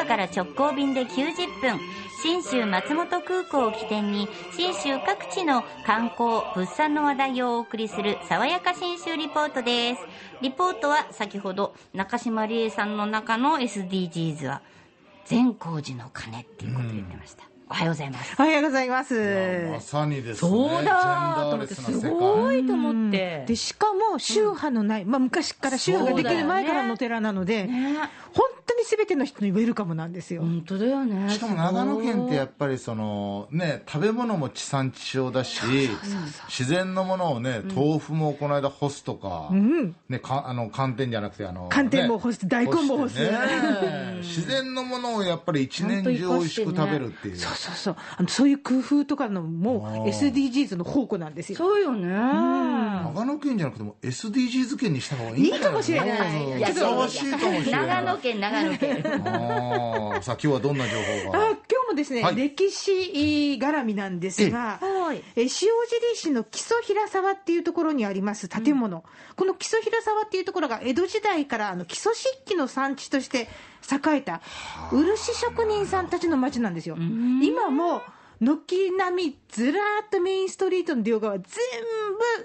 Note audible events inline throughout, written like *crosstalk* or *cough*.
岡から直行便で90分。信州松本空港を起点に信州各地の観光物産の話題をお送りする爽やか信州リポートです。リポートは先ほど中島理恵さんの中の SDGs は善光寺の鐘っていうことを言ってました、おはようございます。おはようございます。まさにですね。そうだーと思って。すごいと思ってでしかも宗派のない、まあ、昔から宗派ができる前からのお寺なので、ね。本当にすべての人にウェルカムなんですよ。本当だよね。しかも長野県ってやっぱりそのね食べ物も地産地消だし自然のものをね豆腐もこの間干すとか、うん、ねかあの寒天じゃなくてあの寒天も干す大根も干す。してね。自然のものをやっぱり一年中美味しく食べるっていう。そうそうそう。あのそういう工夫とかのも SDGs の宝庫なんですよ。そうよね。長野県じゃなくても SDGs 県にした方がいいんじゃないいいかもしれない。そうそういやふさわしいかもしれない。長野県長野県あー。さあ今日はどんな情報が？あ今日もですね、はい。歴史絡みなんですが、はい。え塩尻市の木曽平沢っていうところにあります建物、この木曽平沢っていうところが江戸時代からあの木曽漆器の産地として栄えた漆職人さんたちの町なんですよ。今も軒並みずらーっとメインストリートの両側全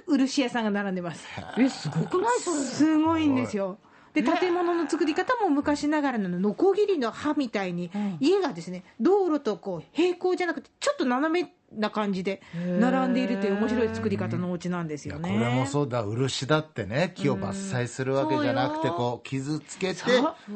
部漆屋さんが並んでます。えすごくないそれすごいんですよ。で建物の作り方も昔ながらのノコギリの刃みたいに、家がですね道路とこう平行じゃなくてちょっと斜めな感じで並んでいるという面白い作り方のお家なんですよこね。れもそうだ。漆だってね木を伐採するわけじゃなくてこう傷つけて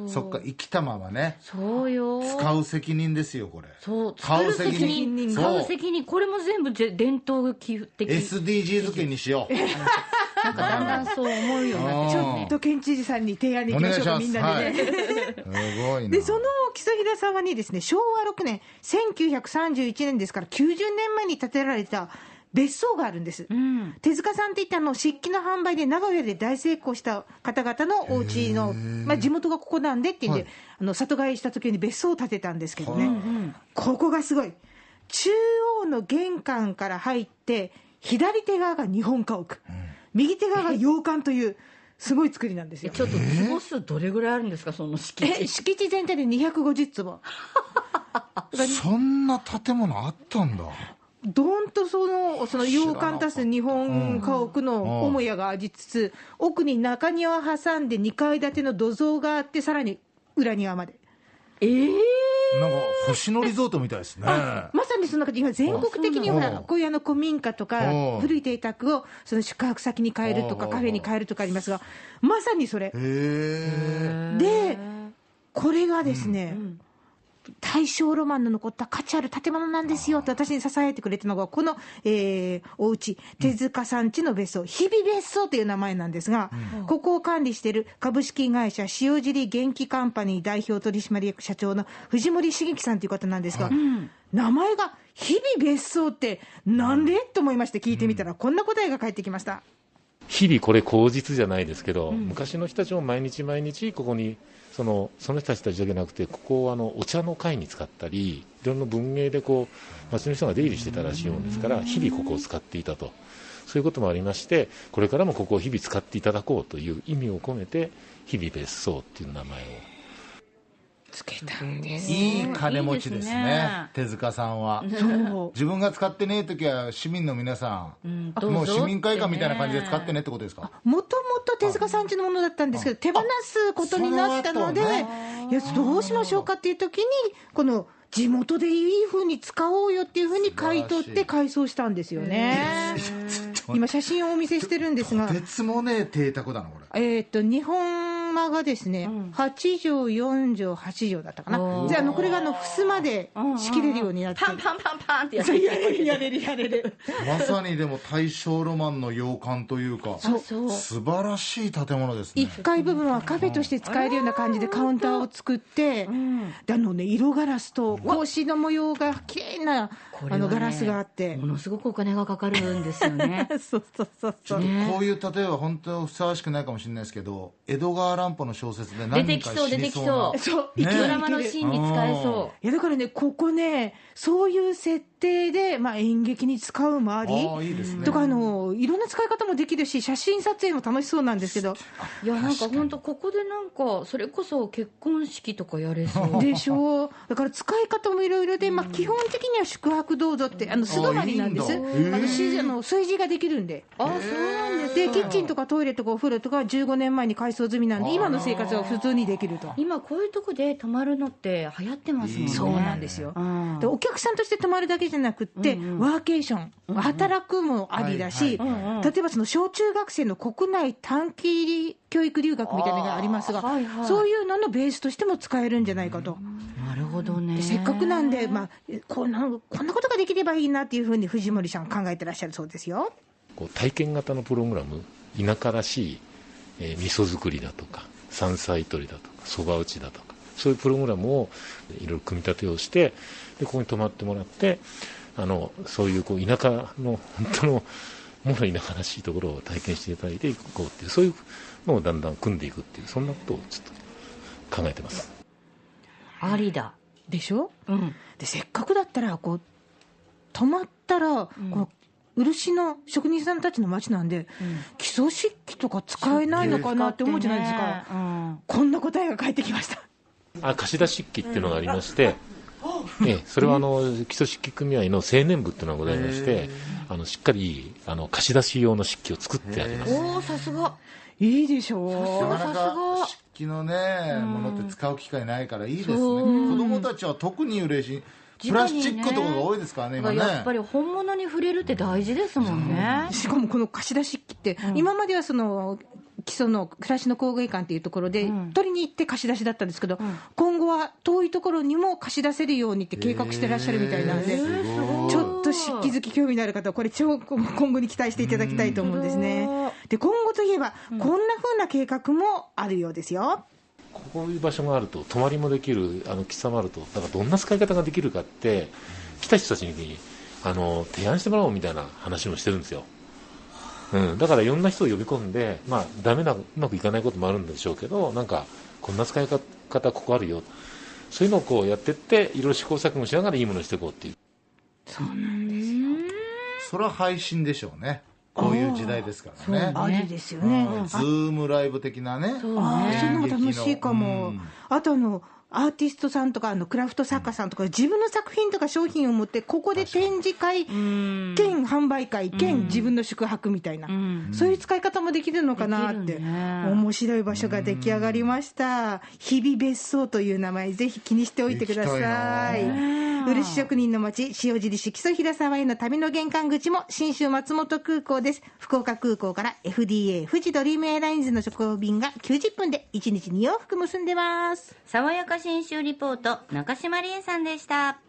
そっから生きたままねそうよ。使う責任ですよこれ。そう。買う責任。任そう。買う責任これも全部ぜ伝統的。SDGs 県にしよう *laughs* *laughs* なんかだんだんそう思うようになってちょっと県知事さんに提案に行きましょうか、みんなでね。すごいな。でその木曽平沢にですね昭和6年1931年ですから90年前に建てられた別荘があるんです、うん。手塚さんっていったあの漆器の販売で名古屋で大成功した方々のお家のまあ地元がここなんでっていうんで、はい。あの里帰りした時に別荘を建てたんですけどね、うんここがすごい。中央の玄関から入って左手側が日本家屋、右手側が洋館というすごい作りなんですよ。えちょっと坪数どれぐらいあるんですか？その敷え地敷地全体で250坪。*laughs* そんな建物あったんだ。どーんとそのその洋館足す日本家屋の母屋がありつつ、奥に中庭を挟んで2階建ての土蔵があって、さらに裏庭まで。ええなんか星野リゾートみたいですね。まさにその中で今、全国的にほら、こういうあの古民家とかうん。古い邸宅をその宿泊先に変えるとか、うん。カフェに変えるとかありますが、まさにそれ。で、これがですね、大正ロマンの残った価値ある建物なんですよって私に支えてくれたのが、この、えーお家手塚さん家の別荘、日々別荘という名前なんですが、ここを管理している株式会社塩尻元気カンパニー代表取締役社長の藤森茂樹さんという方なんですが、名前が日々別荘ってなんで、と思いまして聞いてみたら、こんな答えが返ってきました。日々これ口実じゃないですけど、昔の人たちも毎日毎日ここにそのその人たちだけじゃなくてここをあのお茶の会に使ったりいろんな文芸でこう町の人が出入りしてたらしいもんですから日々ここを使っていたと。そういうこともありましてこれからもここを日々使っていただこうという意味を込めて日々別荘っていう名前をつけたんです。いい金持ちですね。いいですね。手塚さんは。そう。自分が使ってねえ時は市民の皆さん、もう市民会館みたいな感じで使ってねってことですか？もともと手塚さん家のものだったんですけど、手放すことになったので、いや、どうしましょうかっていう時に、この地元でいい風に使おうよっていう風に買い取って改装したんですよね。今、写真をお見せしてるんですが。と、てつもねえ邸宅だなこれ。えーっと、日本間がですね、8畳、4畳、8畳だったかな。じゃあ、あの、これがあの、襖で仕切れるようになって。パンパンパンパンってやって。やれる、やれる、やれる。まさにでも大正ロマンの洋館というかそう。素晴らしい建物ですね。1階部分はカフェとして使えるような感じでカウンターを作って、であのね、色ガラスと格子の模様が綺麗なあのガラスがあって。も、のすごくお金がかかるんですよね。*laughs* そうそうそうそう。ちょっとこういう例えば本当ふさわしくないかもしれないですけど江戸川乱乱歩の小説で出何人かてきそう、出てきそう。そうね。ドラマのシーンに使えそいやだからね、ここね、そういう設定で、まあ、演劇に使うもあり、ああいいですねとかあの、いろんな使い方もできるし、写真撮影も楽しそうなんですけど、う。いや、なんか本当ここでなんか、それこそ結婚式とかやれそう。でしょう、だから使い方もいろいろで、まあ、基本的には宿泊どうぞって、あの素泊まりなんです、あのしあの炊事ができるんで。あ、そうなんですでかキッチンとかトイレとかお風呂とかは15年前に改装済みなんで、今の生活は普通にできると。今こういうとこで泊まるのって流行ってますもんね。そうなんですよ。うんでお客さんとして泊まるだけじゃなくって、ワーケーション、働くもありだし、はいはい例えばその小中学生の国内短期教育留学みたいなのがありますが、はいはいそういうののベースとしても使えるんじゃないかと。なるほどね。でせっかくなんで、まあ、えこんなこんなことができればいいなっていうふうに藤森さん考えてらっしゃるそうですよ。こう体験型のプログラム田舎らしい、えー味噌作りだとか山菜採りだとかそば打ちだとかそういうプログラムをいろいろ組み立てをしてでここに泊まってもらってあのそういうこう田舎の本当のもろ田舎らしいところを体験していただいていこうっていうそういうのをだんだん組んでいくっていうそんなことをちょっと考えてます。ありだ。でしょ？うん。でせっかくだったらこう泊まったら、この漆の職人さんたちの町なんで、基礎漆器とか使えないのかなって思うじゃないですか、うん。こんな答えが返ってきましたあ貸し出し漆器っていうのがありまして、ええ、それはあの基礎漆器組合の青年部っていうのがございましてあのしっかりあの貸し出し用の漆器を作ってあります。おお、さすが。いいでしょう。なかなさすが。か漆器のね、ものって使う機会ないからいいですね。子供たちは特に嬉しい。プラスチックとかが多いですからね今ね。やっぱり本物に触れるって大事ですもんね。しかもこの貸し出し漆器って、今まではその基礎の暮らしの工芸館っていうところで、うん。取りに行って貸し出しだったんですけど、今後は遠いところにも貸し出せるようにって計画してらっしゃるみたいなんで、ちょっと漆器好き興味のある方は、これ、超今後に期待していただきたいと思うんですね。で今後といえば、こんな風な計画もあるようですよ。こういう場所があると泊まりもできるあの喫茶もあるとだからどんな使い方ができるかって来た人たちにあの提案してもらおうみたいな話もしてるんですよ、うん、だからいろんな人を呼び込んでまあダメなうまくいかないこともあるんでしょうけどなんかこんな使い方ここあるよ。そういうのをこうやってっていろいろ試行錯誤しながらいいものにしていこうっていう。それは配信でしょうね。こういう時代ですからね。ありですよね。うん。ズームライブ的なね。ああ、そういうのも楽しいかも。うん。あとあの、アーティストさんとか、あのクラフト作家さんとか、自分の作品とか商品を持って、ここで展示会うん。兼販売会兼自分の宿泊みたいな、んそういう使い方もできるのかなって、ね面白い場所が出来上がりました。日々別荘という名前、ぜひ気にしておいてください。漆職人の町、塩尻市木曽平沢への旅の玄関口も、信州まつもと空港です。福岡空港から FDA 富士ドリームエアラインズの直行便が90分で1日2往復結んでます。さわやか信州リポート、中島理恵さんでした。